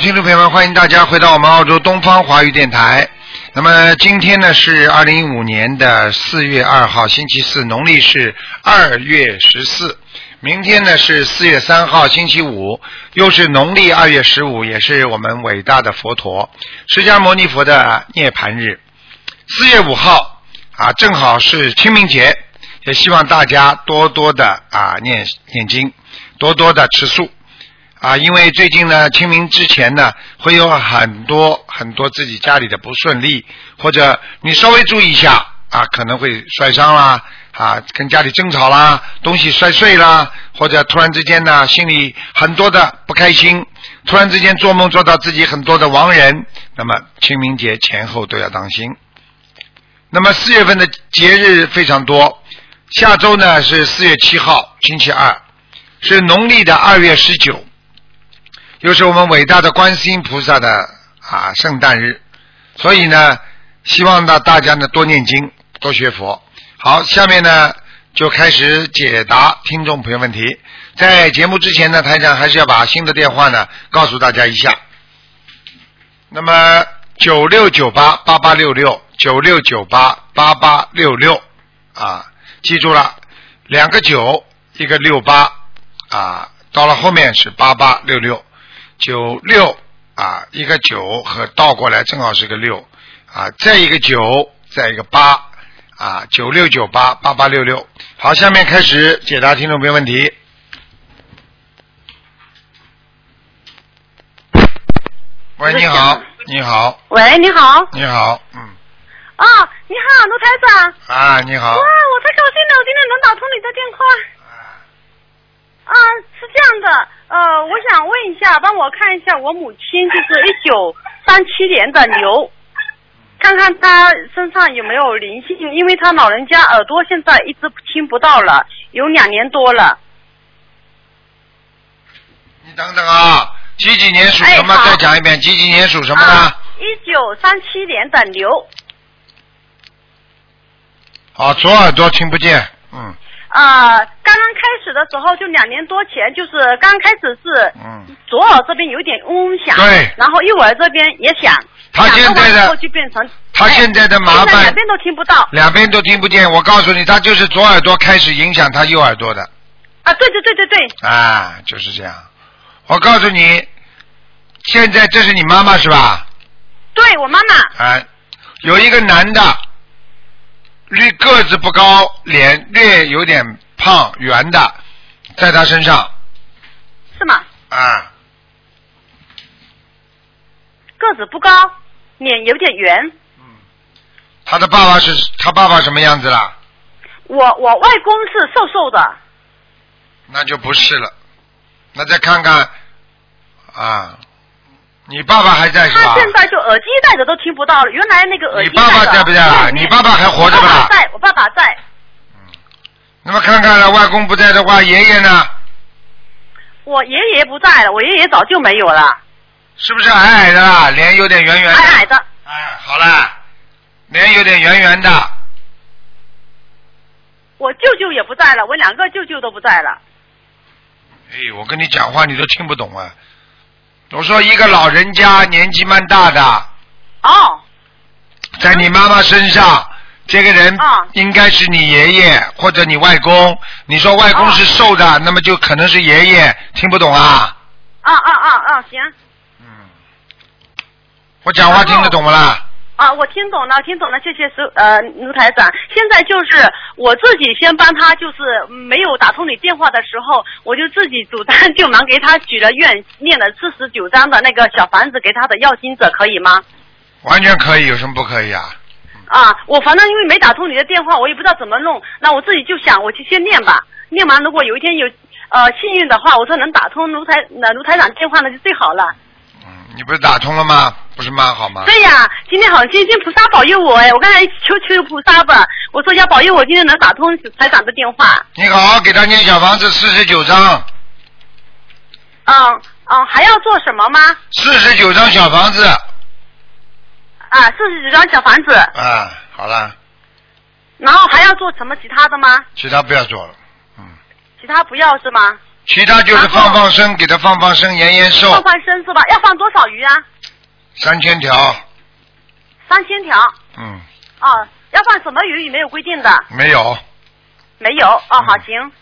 听众朋友们，欢迎大家回到我们澳洲东方华语电台。那么今天呢是二零一五年的四月二号，星期四，农历是二月十四。明天呢是四月三号，星期五，又是农历二月十五，也是我们伟大的佛陀释迦牟尼佛的涅槃日。四月五号啊，正好是清明节，也希望大家多多的啊念念经，多多的吃素。啊，因为最近呢，清明之前呢，会有很多很多自己家里的不顺利，或者你稍微注意一下啊，可能会摔伤啦，啊，跟家里争吵啦，东西摔碎啦，或者突然之间呢，心里很多的不开心，突然之间做梦做到自己很多的亡人，那么清明节前后都要当心。那么四月份的节日非常多，下周呢是四月七号，星期二，是农历的二月十九。又是我们伟大的观世音菩萨的啊圣诞日，所以呢，希望呢大家呢多念经，多学佛。好，下面呢就开始解答听众朋友问题。在节目之前呢，台长还是要把新的电话呢告诉大家一下。那么九六九八八八六六九六九八八八六六啊，记住了，两个九一个六八啊，到了后面是八八六六。九六啊，一个九和倒过来正好是个六啊，再一个九，再一个八啊，九六九八八八六六。好，下面开始解答听众朋友问题。喂，你好，你好，喂，你好。你好，嗯。啊，你好，卢台长。啊，你好。哇，我太高兴了，我今天能打通你的电话。啊，是这样的，呃，我想问一下，帮我看一下我母亲，就是一九三七年的牛，看看她身上有没有灵性，因为她老人家耳朵现在一直听不到了，有两年多了。你等等啊，几几年属什么？哎再讲一遍，几几年属什么呢？啊，一九三七年的牛，啊，左耳朵听不见，嗯啊，刚刚开始的时候就两年多前，就是刚开始是嗯。左耳这边有点嗡嗡响，对然后右耳这边也响，他现在的就变成，他现在的麻烦两边都听不到两边都听不见，我告诉你，他就是左耳朵开始影响他右耳朵的，啊，对对对对对，啊，就是这样。我告诉你，现在这是你妈妈是吧？对我妈妈，啊，有一个男的，略个子不高，脸略有点胖圆的，在他身上是吗？啊，个子不高，脸有点圆。嗯他的爸爸是他爸爸什么样子啦？我我外公是瘦瘦的，那就不是了。那再看看啊，你爸爸还在是吧他？现在就耳机戴着都听不到了，原来那个耳机你爸爸在不在啊你爸爸还活着不啦我爸爸在，我爸爸在。那么看看了，外公不在的话，爷爷呢？我爷爷不在了，我爷爷早就没有了，是不是矮矮的啦？脸有点圆圆的。矮矮的。哎，好了，脸有点圆圆的。我舅舅也不在了，我两个舅舅都不在了。哎，我跟你讲话你都听不懂啊！我说一个老人家年纪蛮大的，哦，在你妈妈身上，这个人啊应该是你爷爷或者你外公。你说外公是瘦的，那么就可能是爷爷，听不懂啊？啊啊啊啊，行。嗯，我讲话听得懂不啦？啊，我听懂了，听懂了，谢谢师呃卢台长。现在就是我自己先帮他，就是没有打通你电话的时候，我就自己主单就忙给他许了愿，念了四十九章的那个小房子给他的要经者，可以吗？完全可以，有什么不可以啊？啊，我反正因为没打通你的电话，我也不知道怎么弄，那我自己就想，我就先念吧。念完，如果有一天有呃幸运的话，我说能打通卢台呃卢台长电话，那就最好了。嗯，你不是打通了吗？不是蛮好吗？对呀，今天好，今天菩萨保佑我哎！我刚才求求菩萨吧，我说要保佑我今天能打通台长的电话。你好好给他念小房子四十九章，嗯嗯，还要做什么吗？四十九张小房子啊，四十九张小房子，啊，好了，然后还要做什么其他的吗？其他不要做了。嗯其他不要是吗？其他就是放放生，给他放放生，延延寿放，放生是吧？要放多少鱼啊？三千条，三千条。嗯，哦，要放什么鱼也没有规定的。没有，没有哦，嗯好行。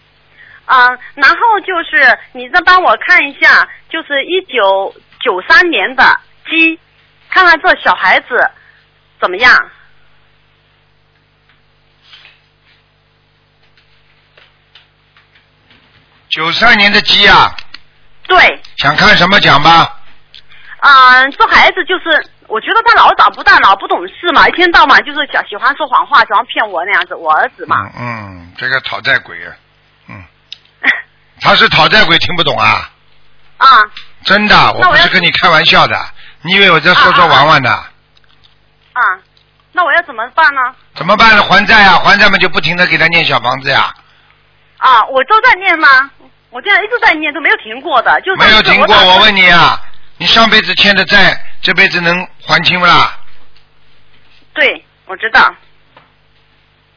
嗯、然后就是你再帮我看一下，就是一九九三年的鸡，看看这小孩子怎么样？九三年的鸡啊，对，想看什么讲吧？嗯、这孩子就是，我觉得他老长不大，老不懂事嘛，一天到晚就是想喜欢说谎话，喜欢骗我那样子，我儿子嘛。嗯嗯，这个讨债鬼啊，嗯，他是讨债鬼，听不懂啊？啊，真的，我不是跟你开玩笑的，你以为我在说说玩玩的？啊，那我要怎么办呢？怎么办呢？还债啊，还债嘛就不停的给他念小房子呀，啊，我都在念吗？我这样一直在念，都没有停过的，就是没有停过。我问你啊，你上辈子欠的债，这辈子能还清不啦？对，我知道。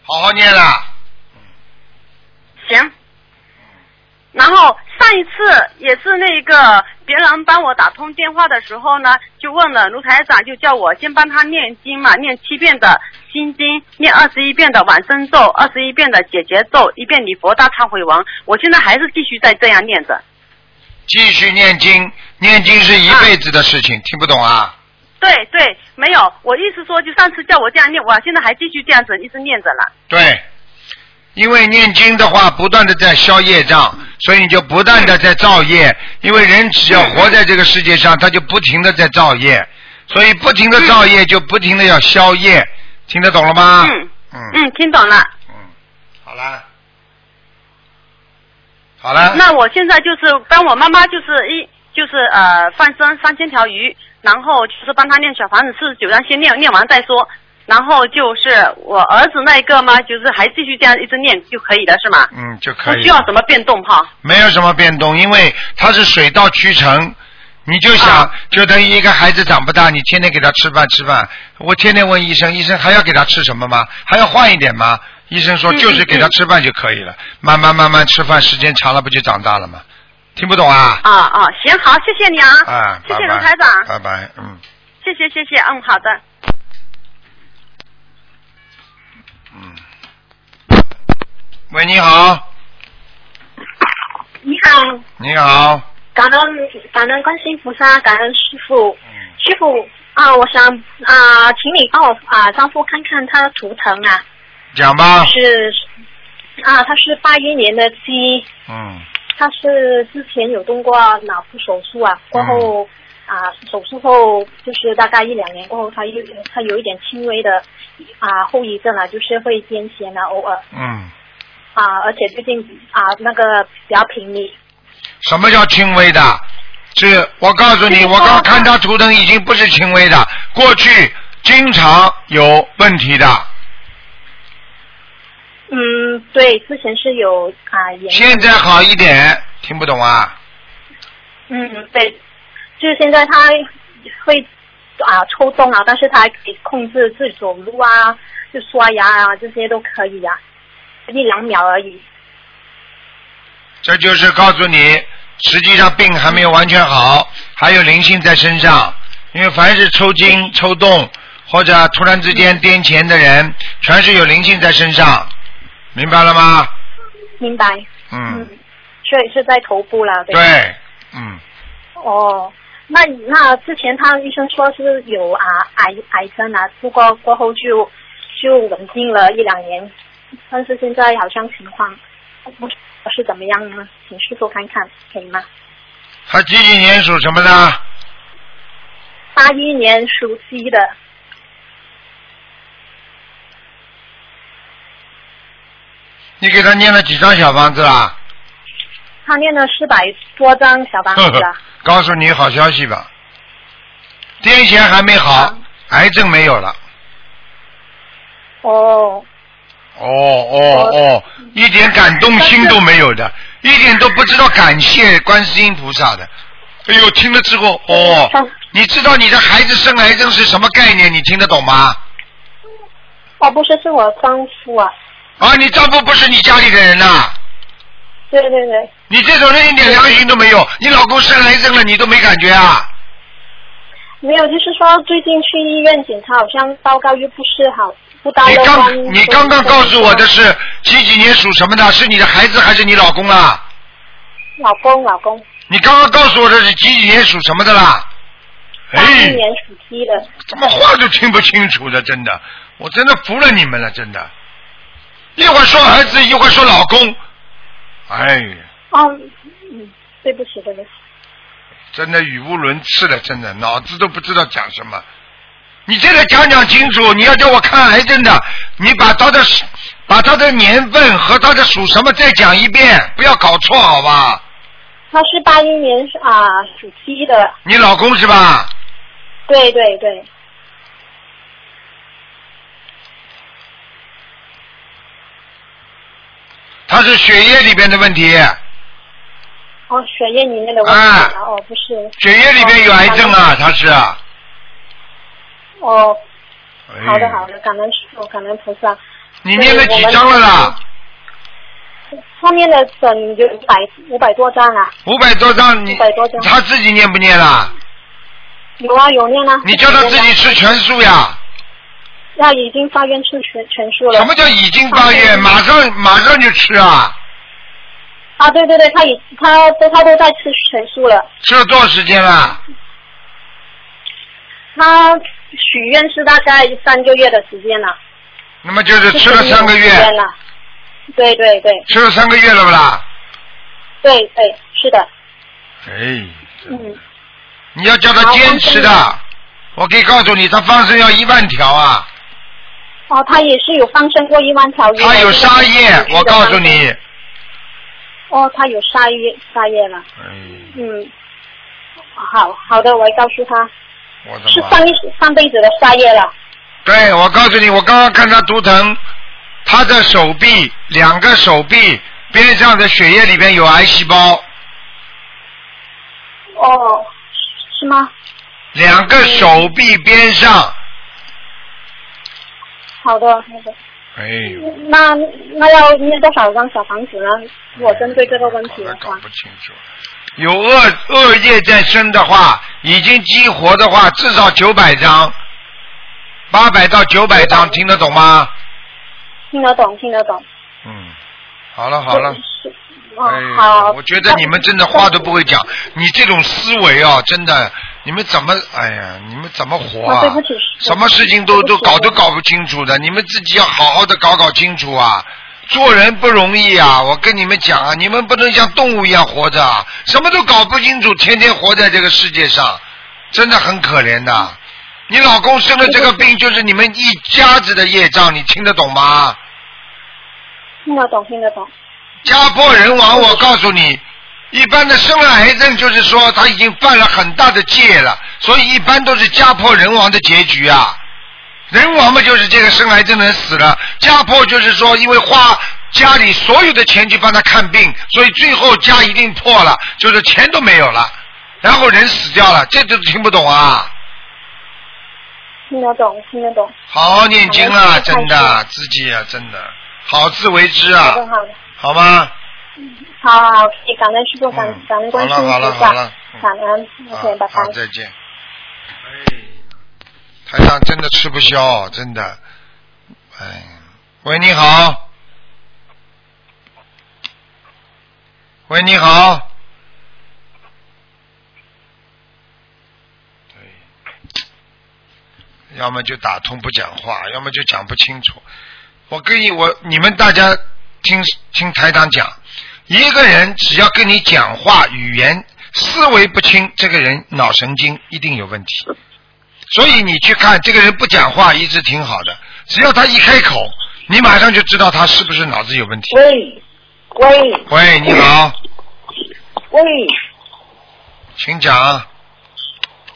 好好念啦。行。然后上一次也是那个别人帮我打通电话的时候呢，就问了卢台长，就叫我先帮他念经嘛，念七遍的心经，念二十一遍的往生咒，二十一遍的解结咒，一遍礼佛大忏悔文。我现在还是继续在这样念着。继续念经，念经是一辈子的事情，听不懂啊？对对，没有，我意思说，就上次叫我这样念，我现在还继续这样子一直念着了。对，因为念经的话，不断的在消业障，所以你就不断的在造业。因为人只要活在这个世界上，他就不停的在造业，所以不停的造业就不停的要消业，听得懂了吗？嗯嗯嗯，听懂了。嗯，好啦，好了，那我现在就是帮我妈妈，就是一就是呃放生三千条鱼，然后就是帮她念小房子四十九章，先念念完再说。然后就是我儿子那一个嘛，就是还继续这样一直念就可以了，是吗？嗯就可以不需要什么变动哈。没有什么变动，因为它是水到渠成。你就想，啊就等于一个孩子长不大，你天天给他吃饭吃饭。我天天问医生，医生还要给他吃什么吗？还要换一点吗？医生说嗯就是给他吃饭就可以了，慢慢慢慢吃饭，时间长了不就长大了吗？听不懂啊？啊啊，行好，谢谢你啊，啊，谢谢拜拜卢台长，拜拜，嗯谢谢谢谢，嗯，好的。嗯。喂，你好，你好，你好，感恩感恩观世音菩萨，感恩师傅。嗯。师傅啊，我想啊，请你帮我啊丈夫看看他的图腾啊，讲吧，是啊，他是八一年的鸡，嗯。他是之前有动过脑部手术啊，过后、啊手术后就是大概一两年过后，他有他有一点轻微的啊后遗症啊，就是会癫痫啊，偶尔。嗯，啊，而且最近啊那个比较频密。什么叫轻微的？是我告诉你，我刚看他图腾已经不是轻微的，过去经常有问题的，嗯，对，之前是有啊现在好一点，听不懂啊？嗯，对，就是现在他会啊抽动啊，但是他还可以控制自己走路啊，就刷牙啊，这些都可以啊，一两秒而已。这就是告诉你，实际上病还没有完全好，还有灵性在身上。因为凡是抽筋、抽动或者突然之间癫痫的人，全是有灵性在身上，明白了吗？明白？嗯，所以是在头部了，对。对，嗯，哦，那那之前他医生说是有啊癌癌症啊，不过过后就就稳定了一两年，但是现在好像情况不是怎么样呢？请师傅看看可以吗？他几几年属什么的？八一年属鸡的，你给他念了几张小房子啦？他念了四百多张小房子啊。告诉你好消息吧，癫痫还没好啊，癌症没有了。哦，哦哦哦，一点感动心都没有的，一点都不知道感谢观世音菩萨的。哎呦，听了之后，哦嗯，你知道你的孩子生癌症是什么概念？你听得懂吗？哦，不是，是我丈夫啊。啊，你丈夫不是你家里的人呐、对对对，你这种人一点良心都没有，你老公生癌症了，你都没感觉啊？没有，就是说最近去医院检查，好像报告又不是好，你。刚你刚刚告诉我的是几几年属什么的？是你的孩子还是你老公啊？老公，老公，你刚刚告诉我的是几几年属什么的啦？八一哎，年属鸡的。怎么话都听不清楚的，真的，我真的服了你们了，真的。一会儿说儿子，一会儿说老公，哎呀，哦，嗯，对不起，对不起。真的语无伦次了，真的脑子都不知道讲什么。你这个讲讲清楚，你要叫我看癌症的，你把他的把他的年份和他的属什么再讲一遍，不要搞错，好吧？他是八一年啊、属鸡的，你老公是吧？对对对，他是血液里边的问题，哦，血液里面的问题，啊哦，不是，血液里边有癌症啊，他是。哦，哎好的好的，感恩师傅，感恩菩萨。你念了几张了啦？上面的整有五百五百多张啊，五百多张，你500多张他自己念不念啦？有啊有念啊。你叫他自己吃全素呀？那已经发愿吃全全素了。什么叫已经发愿？马上马上就吃啊？啊，对对对，他已他都他都在吃全素了。吃了多少时间了？他许愿是大概三个月的时间了。那么就是吃了三个月。对对对吃了三个月了不啦？对对，是的，哎，嗯，你要叫他坚持的。我可以告诉你，他放生要一万条啊，哦，他也是有放生过一万条鱼。他有沙叶这，个我告诉你。哦，他有沙叶沙叶了，哎，嗯，好好的，我会告诉他，我的妈！是上一上辈子的沙叶了。对，我告诉你，我刚刚看他图腾，他的手臂两个手臂边上的血液里边有癌细胞，哦，是吗？两个手臂边上，好的，好的。哎，那那要念多少张小房子呢？我针对这个问题的话搞，不清楚。有恶恶业在身的话，已经激活的话，至少九百张，八百到九百张，听得懂吗？听得懂，听得懂。嗯，好了好了。哎，好。我觉得你们真的话都不会讲，你这种思维啊，真的，你们怎么，哎呀，你们怎么活啊？什么事情都都搞都搞不清楚的，你们自己要好好的搞搞清楚啊！做人不容易啊，我跟你们讲啊，你们不能像动物一样活着啊，什么都搞不清楚，天天活在这个世界上，真的很可怜的。你老公生了这个病，就是你们一家子的业障，你听得懂吗？听得懂，听得懂。家破人亡，我告诉你，一般的生了癌症，就是说他已经犯了很大的戒了，所以一般都是家破人亡的结局啊。人亡嘛，就是这个生癌症的人死了；家破就是说，因为花家里所有的钱去帮他看病，所以最后家一定破了，就是钱都没有了，然后人死掉了，这都听不懂啊！听得懂，听得懂。好好念经啊，真的，自己啊，真的好自为之啊好，的，好吗？好好好，可以感恩师傅，感嗯感恩观世音好了好了菩萨好了，嗯感恩。OK，拜好，拜。再见。哎，台上真的吃不消，真的。哎，喂，你好。喂，你好。对，要么就打通不讲话，要么就讲不清楚。我跟你我你们大家听听台长讲，一个人只要跟你讲话，语言思维不清，这个人脑神经一定有问题。所以你去看这个人不讲话，一直挺好的，只要他一开口，你马上就知道他是不是脑子有问题。喂喂喂，你好，喂。请讲。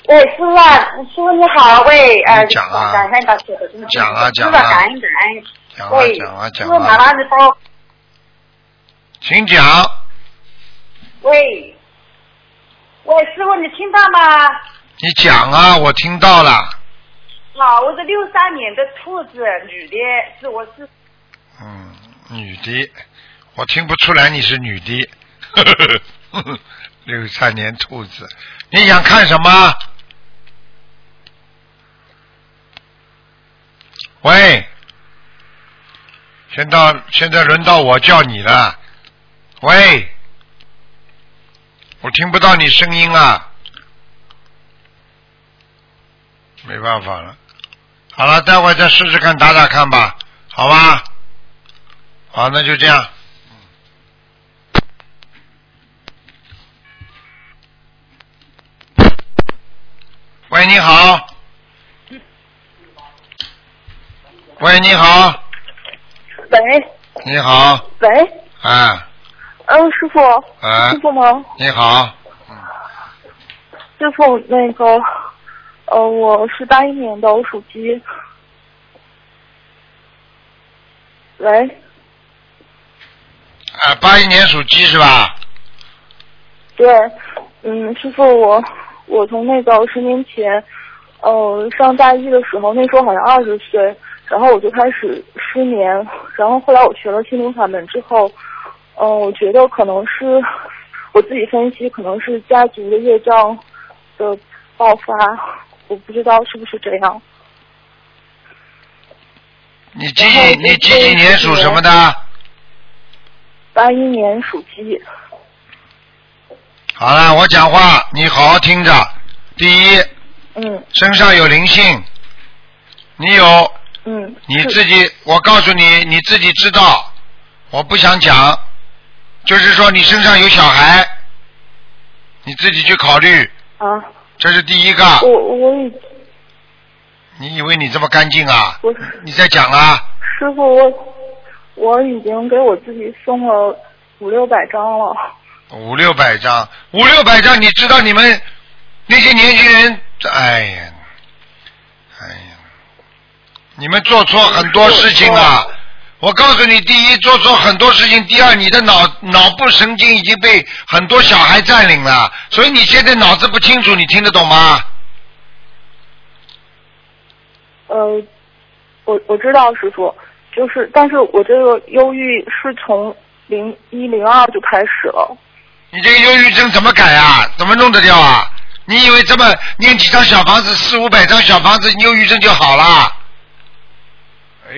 喂，师傅啊，师傅你好，喂，呃，你讲啊。感恩大师的，真的讲啊讲啊。师傅感恩感恩，讲啊喂，讲啊。师傅麻讲啊，请讲。喂，喂，师傅你听到吗？你讲啊，我听到了。好，我是六三年的兔子，女的，是我是嗯，女的，我听不出来你是女的。六三年兔子，你想看什么？喂，现到现在轮到我叫你了。喂，我听不到你声音了，没办法了。好了，待会儿再试试看，打打看吧，好吧？好，那就这样。喂，你好。喂，你好，喂你好，喂，啊嗯，师傅，啊师，傅吗？你好，师傅，那个，呃，我是八一年的，我属鸡。喂，啊，八一年属鸡是吧？对，嗯，师傅，我我从那个十年前，呃，上大一的时候，那时候好像二十岁，然后我就开始失眠，然后后来我学了心灵法门之后，嗯、我觉得可能是我自己分析，可能是家族的业障的爆发，我不知道是不是这样。你几几你几几年属什么的？八一年属鸡，好了，我讲话你好好听着。第一，嗯。身上有灵性，你有嗯，你自己，我告诉你，你自己知道，我不想讲，就是说你身上有小孩，你自己去考虑，啊，这是第一个。我我已你以为你这么干净啊？我你在讲啊？师傅我我已经给我自己送了五六百张了。五六百张，五六百张，你知道你们那些年轻人，哎呀，哎呀，你们做错很多事情啊！我告诉你，第一做错很多事情，第二你的脑脑部神经已经被很多小孩占领了，所以你现在脑子不清楚，你听得懂吗？呃，我我知道师傅，就是，但是我这个忧郁是从零一零二就开始了。你这个忧郁症怎么改啊？怎么弄得掉啊？你以为这么念几张小房子，四五百张小房子，忧郁症就好了？哎，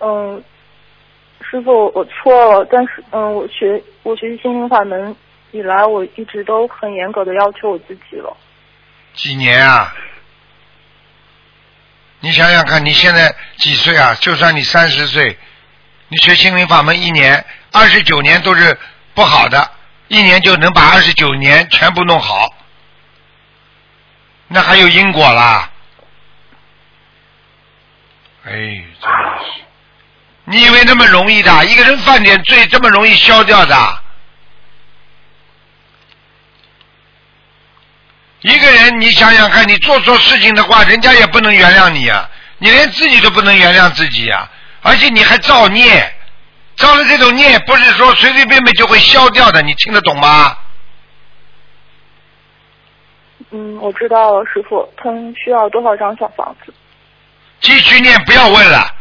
嗯，师傅，我错了，但是嗯，我学我学习心灵法门以来，我一直都很严格的要求我自己了。几年啊？你想想看，你现在几岁啊？就算你三十岁，你学心灵法门一年，二十九年都是不好的，一年就能把二十九年全部弄好，那还有因果啦？哎，真是，你以为那么容易的？一个人犯点罪这么容易消掉的？一个人，你想想看，你做错事情的话，人家也不能原谅你啊，你连自己都不能原谅自己啊，而且你还造孽，造了这种孽，不是说随随便便就会消掉的，你听得懂吗？嗯，我知道了，师傅，他们需要多少张小房子？继续念，不要问了，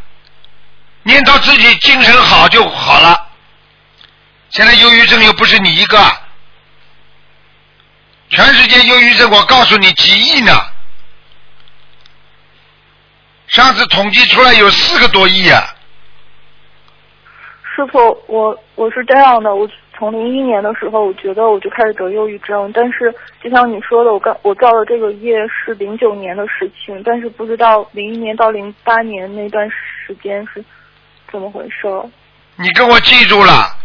念到自己精神好就好了。现在忧郁症又不是你一个，全世界忧郁症，我告诉你几亿呢。上次统计出来有四个多亿啊！师傅，我我是这样的，我从零一年的时候，我觉得我就开始得忧郁症，但是就像你说的，我刚我造的这个业是零九年的事情，但是不知道零一年到零八年那段时间是怎么回事。你给我记住了，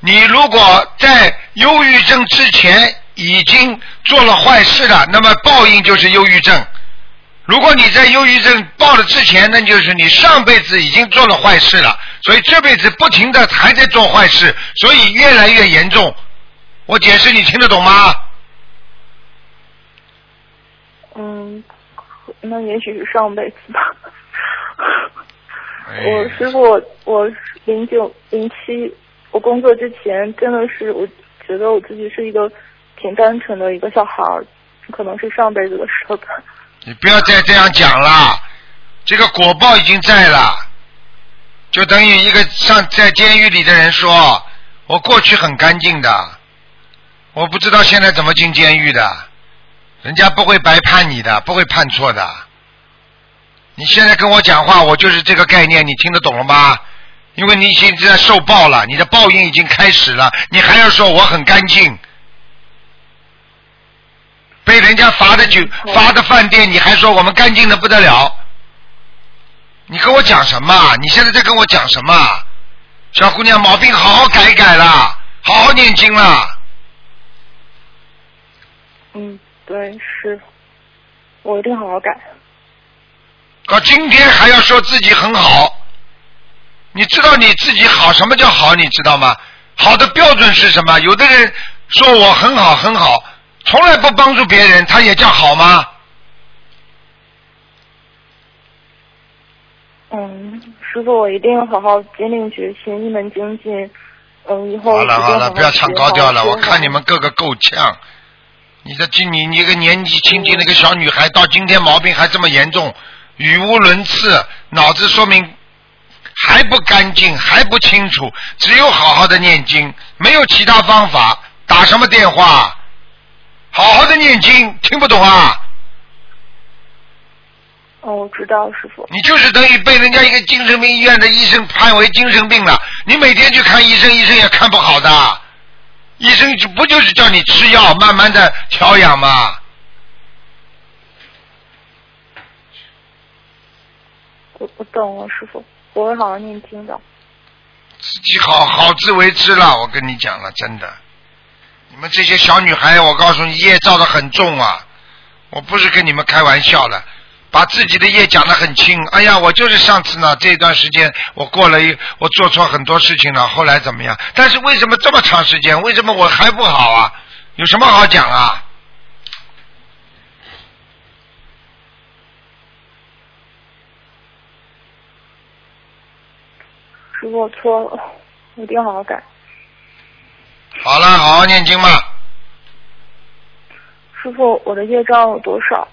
你如果在忧郁症之前已经做了坏事了，那么报应就是忧郁症。如果你在忧郁症报了之前，那就是你上辈子已经做了坏事了，所以这辈子不停的还在做坏事，所以越来越严重。我解释你听得懂吗？嗯，那也许是上辈子吧。哎我师傅，我我零九零七，我工作之前真的是，我觉得我自己是一个挺单纯的一个小孩儿，可能是上辈子的事吧。你不要再这样讲了，这个果报已经在了。就等于一个上在监狱里的人说，我过去很干净的，我不知道现在怎么进监狱的，人家不会白判你的，不会判错的。你现在跟我讲话，我就是这个概念，你听得懂了吗？因为你已经在受报了，你的报应已经开始了，你还要说我很干净，被人家罚的酒罚的饭店，你还说我们干净的不得了？你跟我讲什么？你现在在跟我讲什么？小姑娘，毛病好好改一改啦，好好念经啦。嗯，对，是，我一定好好改。到今天还要说自己很好，你知道你自己好？什么叫好？你知道吗？好的标准是什么？有的人说我很好很好，从来不帮助别人，他也叫好吗？嗯，师傅，我一定要好好坚定决心，一门精进。嗯，以后好了好了，不要唱高调了，我看你们个个够呛。你的今你你一个年纪轻轻的一个小女孩，到今天毛病还这么严重，语无伦次，脑子说明还不干净，还不清楚，只有好好的念经，没有其他方法。打什么电话？好好的念经，听不懂啊？哦，我知道，师傅。你就是等于被人家一个精神病医院的医生判为精神病了，你每天去看医生，医生也看不好的。医生就不就是叫你吃药，慢慢的调养吗？我我懂了，师傅，我会好好念经的。自己好好自为之了，我跟你讲了，真的。你们这些小女孩，我告诉你，业造的很重啊！我不是跟你们开玩笑的，把自己的业讲得很轻。哎呀，我就是上次呢，这段时间我过了一，我做错很多事情了，后来怎么样？但是为什么这么长时间，为什么我还不好啊？有什么好讲啊？师傅，我错了，我一定好好改。好了，好好念经吧。师傅，我的业障有多少？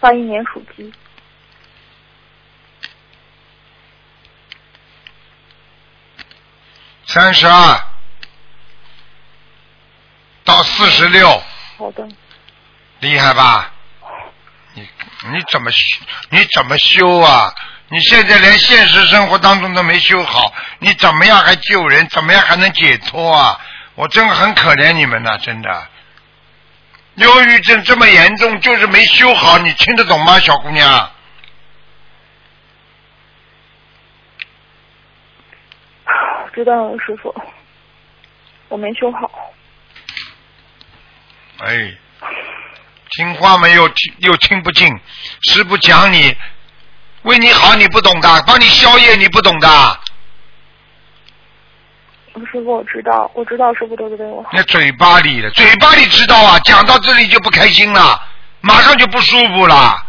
八一年属鸡。三十二到四十六，好的，厉害吧？你你怎么修？你怎么修啊？你现在连现实生活当中都没修好，你怎么样还救人？怎么样还能解脱啊？我真的很可怜你们呐，真的。忧郁症这么严重，就是没修好，你听得懂吗，小姑娘？知道了，师傅，我没修好。哎，听话没有听又听不进，师傅讲你为你好你不懂的，帮你消业你不懂的，师傅，我知道，我知道师傅都是为我好。那嘴巴里的嘴巴里知道啊，讲到这里就不开心了，马上就不舒服了。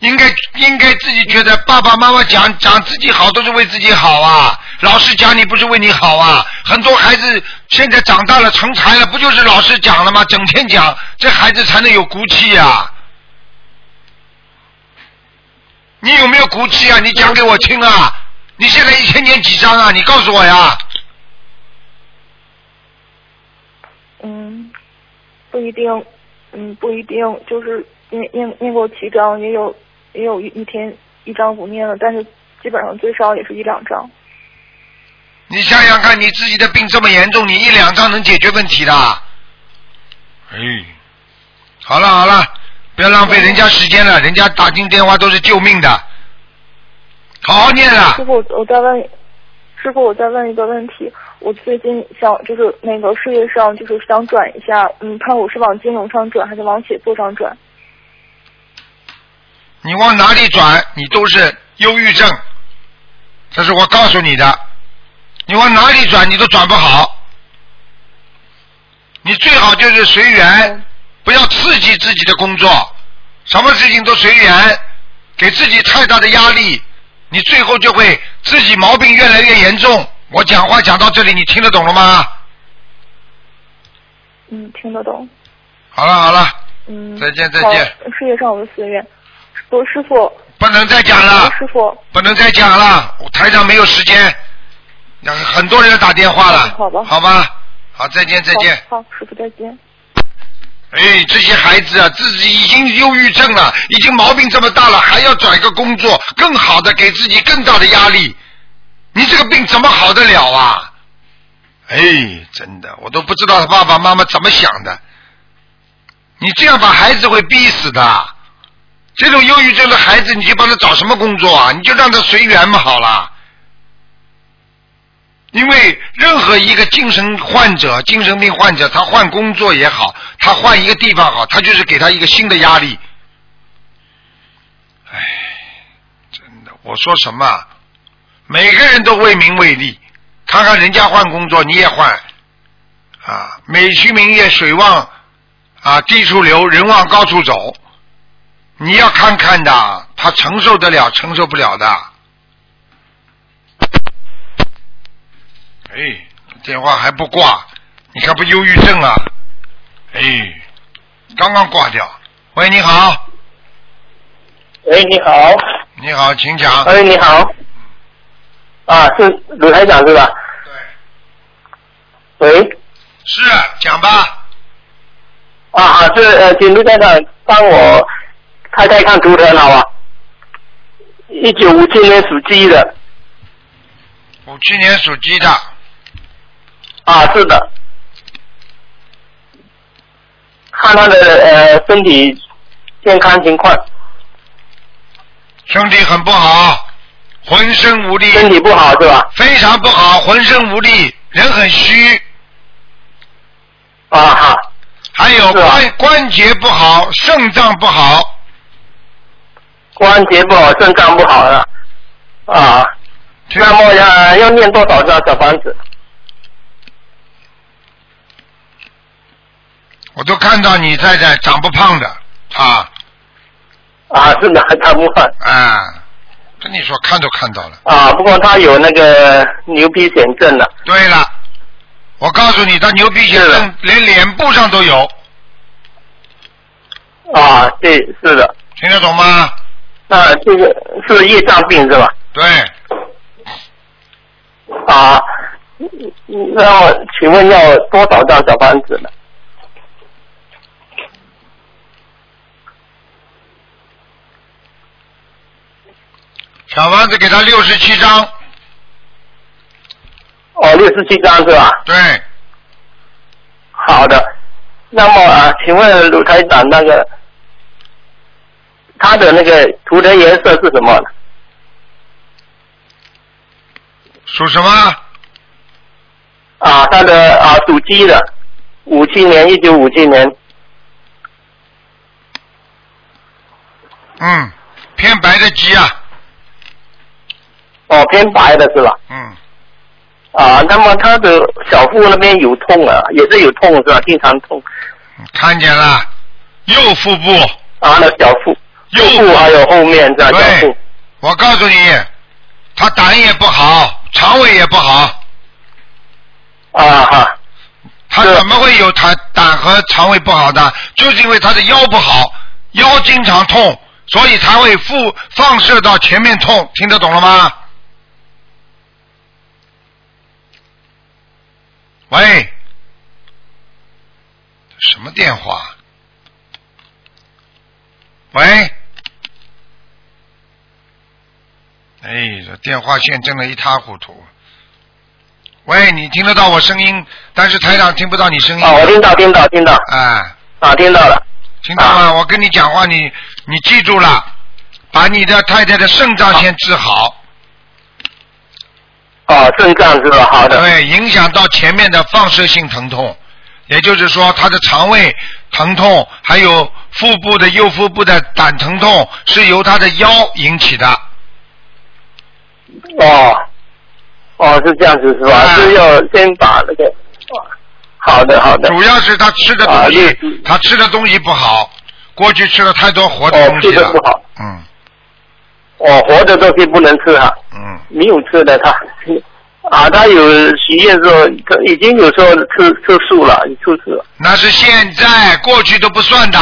应该应该自己觉得爸爸妈妈讲讲自己好都是为自己好啊，老师讲你不是为你好啊。很多孩子现在长大了成才了，不就是老师讲了吗？整天讲，这孩子才能有骨气呀、你有没有骨气啊？你讲给我听啊！你现在一天念几张啊？你告诉我呀！嗯，不一定，嗯，不一定，就是念念念过七章，也有也有一一天一张不念了，但是基本上最少也是一两张。你想想看，你自己的病这么严重，你一两张能解决问题的？哎，好了好了，不要浪费人家时间了，人家打进电话都是救命的，好好念了师。傅，我我再问，师傅，我再问一个问题，我最近想就是那个事业上就是想转一下，嗯，看我是往金融上转还是往写作上转？你往哪里转，你都是忧郁症，这是我告诉你的。你往哪里转，你都转不好。你最好就是随缘，不要刺激自己的工作，什么事情都随缘，给自己太大的压力，你最后就会自己毛病越来越严重。我讲话讲到这里，你听得懂了吗？嗯，听得懂。好了好了，嗯，再见再好见。事业上我就随缘。罗师傅，不能再讲了罗，师傅，不能再讲了，台长没有时间，那很多人打电话了，好吧好吧，好，再见，再见。好，好，师傅再见。哎，这些孩子啊，自己已经忧郁症了，已经毛病这么大了，还要找一个工作更好的，给自己更大的压力，你这个病怎么好得了啊？哎，真的，我都不知道他爸爸妈妈怎么想的。你这样把孩子会逼死的。这种忧郁症的孩子，你就帮他找什么工作啊？你就让他随缘嘛，好了。因为任何一个精神患者、精神病患者，他换工作也好，他换一个地方好，他就是给他一个新的压力。唉，真的，我说什么？每个人都为名为利，看看人家换工作，你也换啊！美其名曰水往啊低处流，人往高处走。你要看看的，他承受得了，承受不了的。哎，电话还不挂，你看不忧郁症啊？哎，刚刚挂掉。喂，你好，喂，你好，你好，请讲。喂，你好，啊，是鲁台长是吧？对，喂，是讲吧。啊啊，是呃，请卢台长帮我开开看图腾好吧？一九五七年属鸡的，五七年属鸡的，啊，是的，看他的呃身体健康情况，身体很不好，浑身无力，身体不好是吧？非常不好，浑身无力，人很虚，啊哈，还有关关节不好，肾脏不好，关节不好，肾脏不好了，啊，那么要要念多少张小房子？我都看到你太太长不胖的啊。啊，是的，长不胖。啊，跟你说看都看到了。啊，不过他有那个牛皮癣症了。对了，我告诉你，他牛皮癣症连脸部上都有，啊，对，是的，听得懂吗？那这个是业障病是吧？对，啊，那我请问要多少张小房子呢？小房子给他六十七张，哦，六十七张是吧？对，好的。那么啊，请问卢台长那个他的那个图的颜色是什么呢？属什么？啊，它的啊属鸡的，五七年，一九五七年。嗯，偏白的鸡啊，哦，偏白的是吧？嗯，啊，那么他的小腹那边有痛啊，也是有痛是吧？经常痛看见了，右腹部，啊，那小腹、右腹还有后面是吧？小对腹，我告诉你，他胆也不好，肠胃也不好，啊哈，他怎么会有他胆和肠胃不好的？就是因为他的腰不好，腰经常痛，所以才会复放射到前面痛，听得懂了吗？喂，什么电话？喂，哎，这电话线真的一塌糊涂。喂，你听得到我声音，但是台长听不到你声音。哦，我听到听到听到，哎，啊，听到了，听到吗？我跟你讲话，你你记住了，把你的太太的肾脏先治好，哦，肾脏是吧？好的，对，影响到前面的放射性疼痛，也就是说，他的肠胃疼痛，还有腹部的右腹部的胆疼痛，是由他的腰引起的。哦，哦，是这样子是吧？啊。是要先把那个，哦好的好的，主要是他吃的东啊西对，她吃的东西不好，过去吃了太多活的哦东西了。吃的不好，嗯。哦，活的东西不能吃哈，嗯，没有吃的他，啊，他有许愿说，他已经有时候吃吃素了，吃素。了，那是现在，过去都不算的。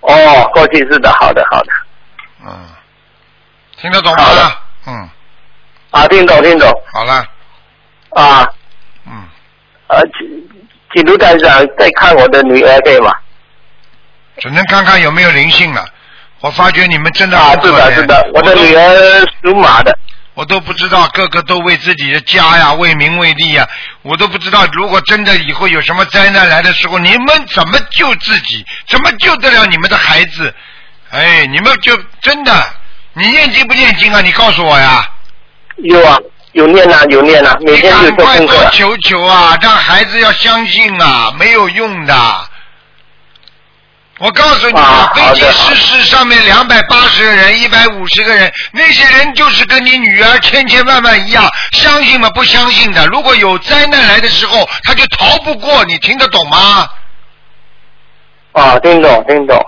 哦，过去是的，好的好的，嗯，听得懂吗啊，听懂听懂好了，啊，嗯，呃，请请卢台长再看我的女儿可以吗？只能看看有没有灵性了。我发觉你们真的啊，很可怜是的，是的，我的女儿属马的。我都不知道，个个都为自己的家呀，为名为利呀，我都不知道，如果真的以后有什么灾难来的时候，你们怎么救自己？怎么救得了你们的孩子？哎，你们就真的，你念经不念经啊？你告诉我呀！有啊，有念啊，有念啊，每你赶快做功课。多求求啊，让孩子要相信啊，没有用的。我告诉你啊飞机失事上面两百八十个人，一百五十个人，那些人就是跟你女儿千千万万一样，相信吗？不相信的。如果有灾难来的时候，他就逃不过，你听得懂吗？啊，听懂听懂。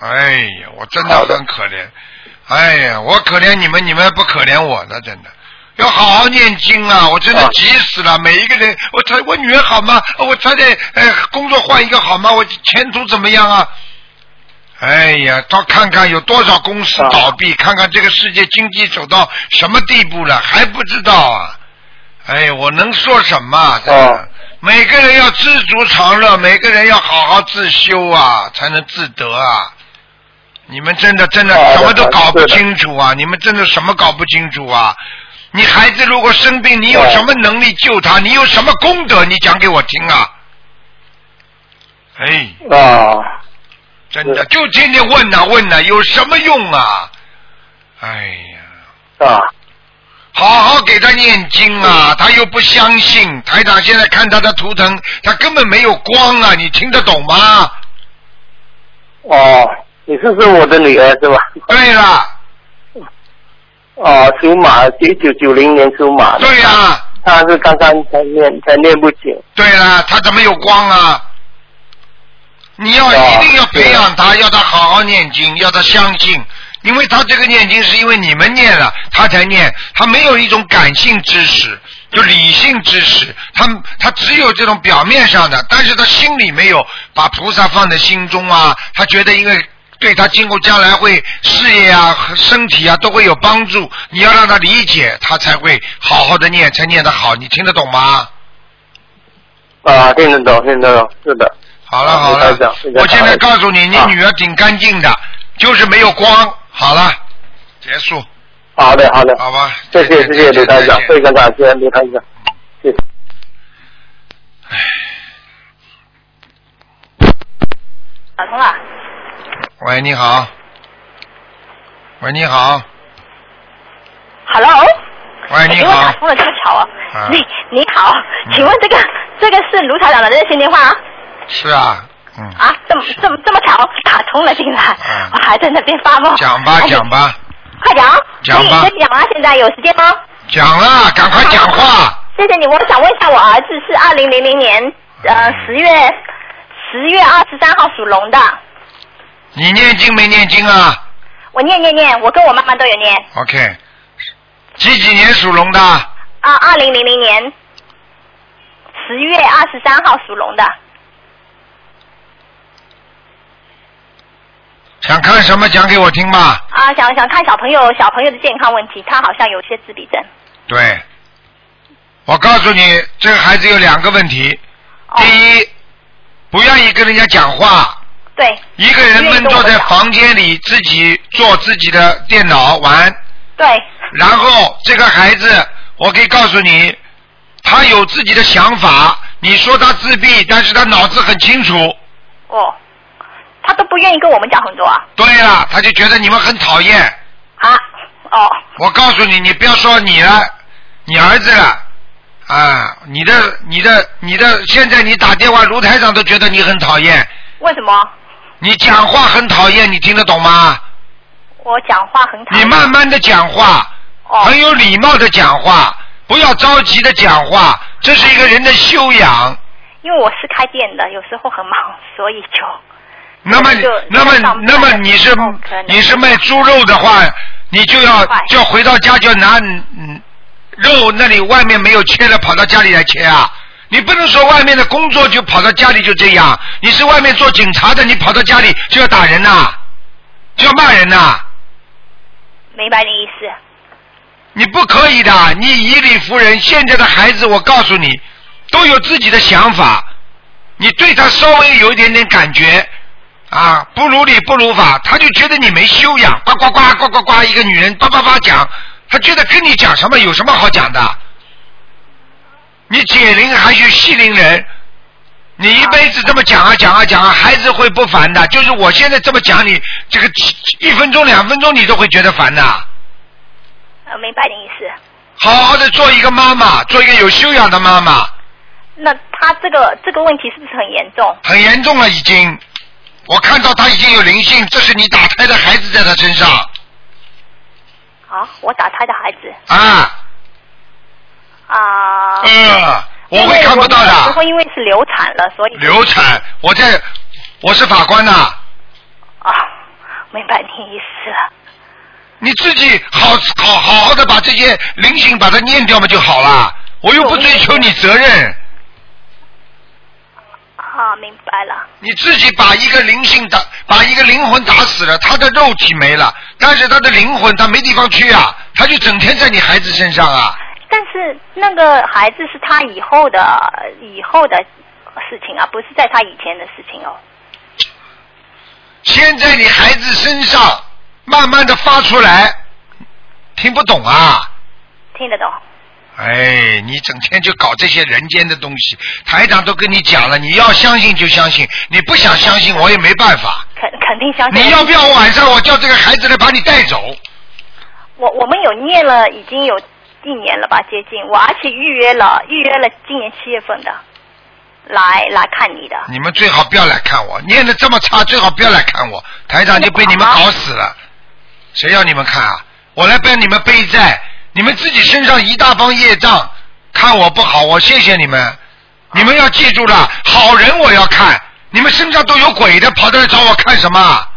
哎呀，我真的很可怜。哎呀，我可怜你们，你们不可怜我呢，真的。要好好念经啊！我真的啊急死了。每一个人，我他我女儿好吗？我太太呃工作换一个好吗？我前途怎么样啊？哎呀，到看看有多少公司啊倒闭，看看这个世界经济走到什么地步了，还不知道啊！哎，我能说什么啊？每个人要知足常乐，每个人要好好自修啊，才能自得啊！你们真的真的什么都搞不清楚啊！你们真的什么搞不清楚啊！你孩子如果生病，你有哦什么能力救他？你有什么功德？你讲给我听啊！哎，啊，真的就天天问呐、问呐、有什么用啊？哎呀！啊，好好给他念经啊，他又不相信。台长现在看他的图腾，他根本没有光啊，你听得懂吗？哦，你是说我的女儿是吧？对了，哦，属马，一九九零年属马的。对呀、他是刚刚才念，才念不久。对了，他怎么有光啊？你要啊一定要培养他，要他好好念经，要他相信，因为他这个念经是因为你们念了，他才念，他没有一种感性知识，就理性知识，他他只有这种表面上的，但是他心里没有把菩萨放在心中啊，他觉得因为。对他今后将来会事业啊、和身体啊都会有帮助，你要让他理解，他才会好好的念，才念得好。你听得懂吗？啊，听得懂，听得懂，是的。好了好了我现在告诉你，你啊女儿挺干净的，就是没有光。好了，结束，好的，好的。好吧？谢谢，谢谢卢台长，非常感谢卢台长，谢谢。打通了。喂，你好。喂，你好。Hello。喂，你好给我打。通了，这么巧啊！啊你你好，请问这个这个是卢台长的热线电话啊？是啊，嗯。啊，这么这么这么巧，打通了进来，嗯我还在那边发梦。讲吧哎讲吧，快讲，讲吧先讲啊，现在有时间吗？讲了，赶快讲话。谢谢你，我想问一下，我儿子是二零零零年呃嗯十月十月二十三号属龙的，你念经没念经啊我念念念，我跟我妈妈都有念？OK。几几年属龙的？啊，二零零零年十月二十三号属龙的，想看什么讲给我听吧。啊，想想看小朋友小朋友的健康问题，他好像有些自闭症。对。我告诉你，这个孩子有两个问题。哦、第一，不愿意跟人家讲话，对一个人闷坐在房间里自己做自己的电脑玩，对，然后这个孩子，我可以告诉你，他有自己的想法。你说他自闭，但是他脑子很清楚。哦，他都不愿意跟我们讲很多啊对了，他就觉得你们很讨厌。啊哦我告诉你，你不要说你了，你儿子了，啊，你的、你的、你的，现在你打电话，卢台长都觉得你很讨厌，为什么？你讲话很讨厌，你听得懂吗？我讲话很讨你。慢慢的讲话，哦很有礼貌的讲话，不要着急的讲话，这是一个人的修养。因为我是开店的，有时候很忙，所以就那么就，那么，那么你是你是卖猪肉的话，你就要就要回到家就要拿嗯肉那里外面没有切的跑到家里来切啊。你不能说外面的工作就跑到家里就这样，你是外面做警察的，你跑到家里就要打人呐、就要骂人呐、明白你意思。你不可以的，你以理服人。现在的孩子，我告诉你，都有自己的想法。你对他稍微有一点点感觉，啊，不如理不如法，他就觉得你没修养，呱呱呱呱呱呱，一个女人叭叭叭讲，他觉得跟你讲什么有什么好讲的？你解铃还须系铃人，你一辈子这么讲啊讲啊讲啊，孩子会不烦的。就是我现在这么讲你，这个一分钟两分钟你都会觉得烦的。呃，明白你意思。好好的做一个妈妈，做一个有修养的妈妈，那他这个这个问题是不是很严重？很严重了已经。我看到他已经有灵性，这是你打胎的孩子在他身上啊，我打胎的孩子啊，啊。呃，我会看不到因为我那时。候因为是流产了，所以流产，我在，我是法官呐、啊，明白你意思了。你自己好好好好的把这些灵性把它念掉嘛就好了。我又不追求你责任，啊，明白了。你自己把一个灵性打，把一个灵魂打死了，他的肉体没了，但是他的灵魂他没地方去啊，他就整天在你孩子身上啊。但是那个孩子是他以后的以后的事情啊，不是在他以前的事情哦。先在你孩子身上慢慢的发出来，听不懂啊？听得懂？哎，你整天就搞这些人间的东西，台长都跟你讲了，你要相信就相信，你不想相信我也没办法。肯肯定相信。你要不要晚上我叫这个孩子来把你带走？我我们有念了，已经有一年了吧，接近我，而且预约了，预约了今年七月份的，来来看你的。你们最好不要来看我，念的这么差，最好不要来看我，台长就被你们搞死了。谁要你们看啊？我来帮你们背债，你们自己身上一大帮业障，看我不好，我谢谢你们。你们要记住了，好人我要看，你们身上都有鬼的，跑到来找我看什么？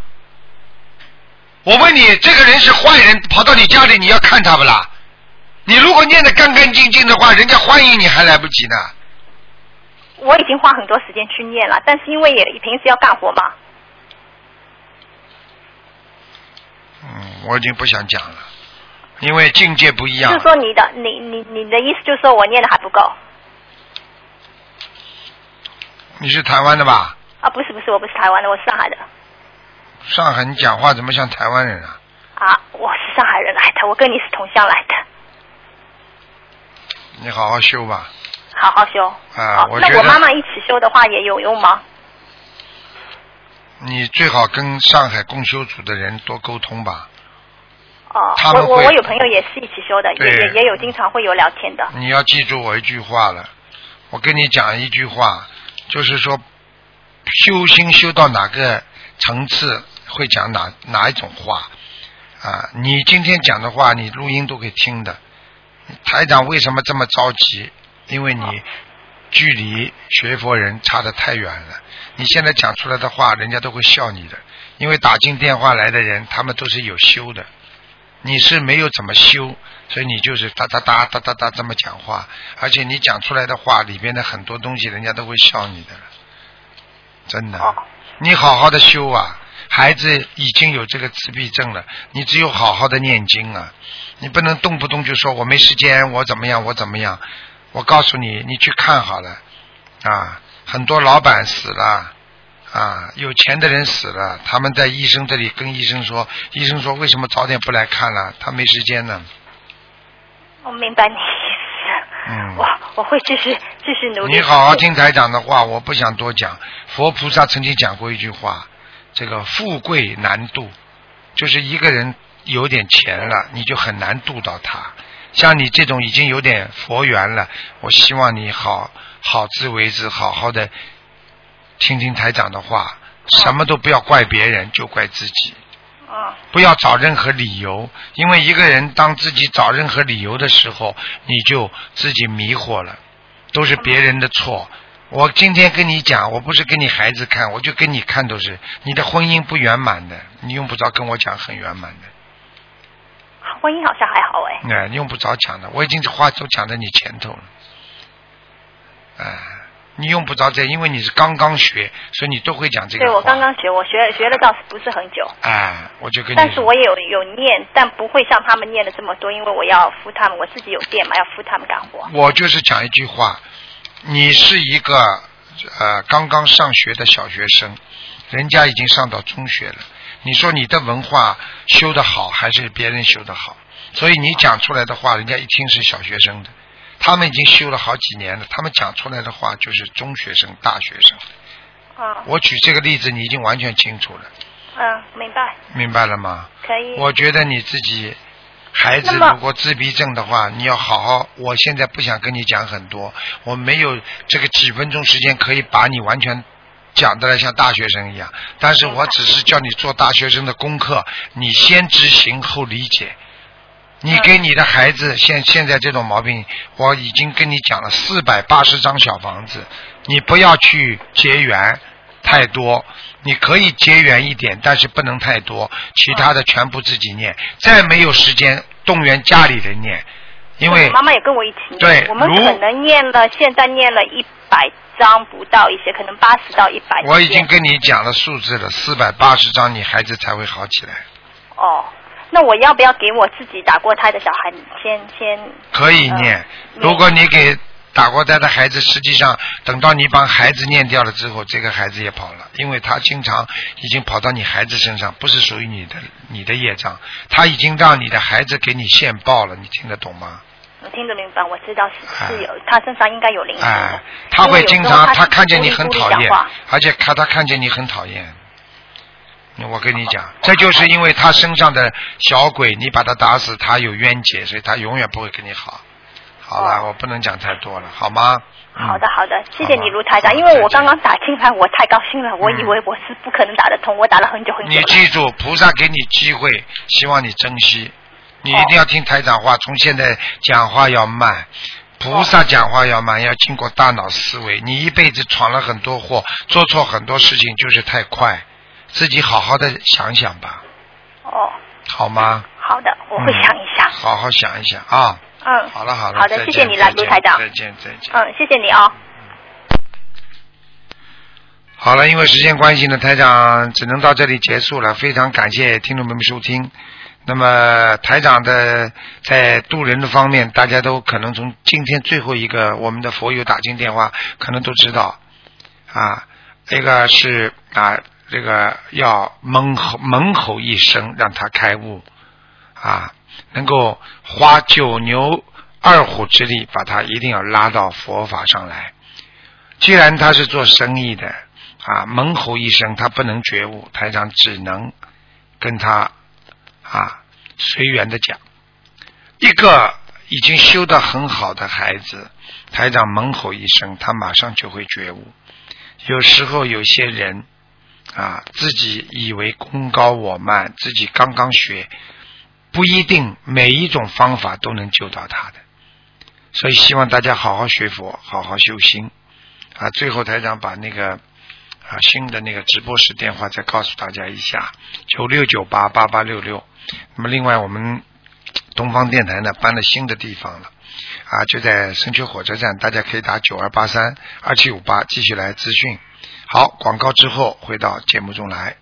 我问你，这个人是坏人，跑到你家里，你要看他不啦？你如果念得干干净净的话，人家欢迎你还来不及呢。我已经花很多时间去念了，但是因为也平时要干活嘛，嗯，我已经不想讲了，因为境界不一样就是。说你的你你你的意思就是说我念的还不够你是台湾的吧？啊？不是不是，我不是台湾的，我是上海的上海，你讲话怎么像台湾人啊？啊，我是上海人来的，我跟你是同乡来的，你好好修吧。好好修。啊那我妈妈一起修的话也有用吗？你最好跟上海共修组的人多沟通吧。哦他，们我我有朋友也是一起修的，也也也有经常会有聊天的。你要记住我一句话了，我跟你讲一句话，就是说，修心修到哪个层次，会讲哪哪一种话啊？你今天讲的话，你录音都可以听的。台长为什么这么着急？因为你距离学佛人差得太远了。你现在讲出来的话，人家都会笑你的，因为打进电话来的人，他们都是有修的。你是没有怎么修，所以你就是哒哒哒哒哒哒这么讲话，而且你讲出来的话里边的很多东西，人家都会笑你的，真的。哦你好好的修啊，孩子已经有这个自闭症了，你只有好好的念经啊，你不能动不动就说我没时间，我怎么样，我怎么样。我告诉你，你去看好了啊，很多老板死了。啊，有钱的人死了，他们在医生这里跟医生说，医生说为什么早点不来看了？他没时间呢。我明白你意思，嗯，我我会继续继续努力。你好好听台长的话，我不想多讲。佛菩萨曾经讲过一句话，这个富贵难渡，就是一个人有点钱了，你就很难渡到他。像你这种已经有点佛缘了，我希望你好好自为之，好好的听听台长的话，什么都不要怪别人，就怪自己。嗯，不要找任何理由，因为一个人当自己找任何理由的时候，你就自己迷惑了，都是别人的错。我今天跟你讲，我不是跟你孩子看，我就跟你看都是你的婚姻不圆满的，你用不着跟我讲很圆满的，婚姻好像还好哎。哎，用不着讲的，我已经这话都讲在你前头了，哎，你用不着这，因为你是刚刚学，所以你都会讲这个对，我刚刚学，我学学了倒是不是很久，哎，我就跟你但是我也有有念，但不会像他们念的这么多，因为我要付他们，我自己有店嘛，要付他们干活。我就是讲一句话，你是一个呃刚刚上学的小学生，人家已经上到中学了。你说你的文化修得好还是别人修得好？所以你讲出来的话，人家一听是小学生的，他们已经修了好几年了，他们讲出来的话就是中学生、大学生。啊我举这个例子，你已经完全清楚了，嗯，明白，明白了吗？可以。我觉得你自己孩子如果自闭症的话，你要好好。我现在不想跟你讲很多，我没有这个几分钟时间可以把你完全讲的来像大学生一样。但是我只是叫你做大学生的功课，你先执行后理解。你给你的孩子现现在这种毛病，我已经跟你讲了四百八十张小房子，你不要去结缘太多，你可以结缘一点，但是不能太多，其他的全部自己念。再没有时间动员家里人念，因为我妈妈也跟我一起念，对我们可能念了，现在念了一百张不到一些，可能八十到一百。我已经跟你讲了数字了，四百八十张，你孩子才会好起来。哦，那我要不要给我自己打过胎的小孩先先？可以念。嗯如果你给打过胎的孩子，实际上等到你把孩子念掉了之后，这个孩子也跑了，因为他经常已经跑到你孩子身上，不是属于你的你的业障，他已经让你的孩子给你现报了，你听得懂吗？我听得明白，我知道是哎是有，他身上应该有灵性的。哎，他会经常他他看见你很讨厌而且看他看见你很讨厌。我跟你讲，这就是因为他身上的小鬼，你把他打死，他有冤结，所以他永远不会跟你好。好了，我不能讲太多了，好吗？嗯好的，好的，谢谢你卢台长，因为我刚刚打进来，我太高兴了，我以为我是不可能打得通，我打了很久很久你。记住，菩萨给你机会，希望你珍惜。你一定要听台长话，从现在讲话要慢，菩萨讲话要慢，要经过大脑思维。你一辈子闯了很多祸，做错很多事情，就是太快。自己好好的想想吧，哦，好吗？好的，我会嗯想一下。好好想一想啊。嗯，好了好了，好的谢谢你了卢台长再见再见。嗯，谢谢你哦。好了，因为时间关系呢，台长只能到这里结束了。非常感谢听众朋友们收听。那么台长的在渡人的方面，大家都可能从今天最后一个我们的佛友打进电话，可能都知道啊，这个是啊，这个要猛吼猛吼一声，让他开悟啊，能够花九牛二虎之力，把他一定要拉到佛法上来。既然他是做生意的啊，猛吼一声，他不能觉悟，台长只能跟他啊随缘的讲。一个已经修得很好的孩子，台长猛吼一声，他马上就会觉悟。有时候有些人啊，自己以为功高我慢，自己刚刚学，不一定每一种方法都能救到他的。所以希望大家好好学佛，好好修心。啊，最后台长把那个啊新的那个直播室电话再告诉大家一下，九六九八八八六六。那么另外我们东方电台呢搬了新的地方了，啊就在深秋火车站，大家可以打九二八三二七五八继续来咨询。好，广告之后回到节目中来。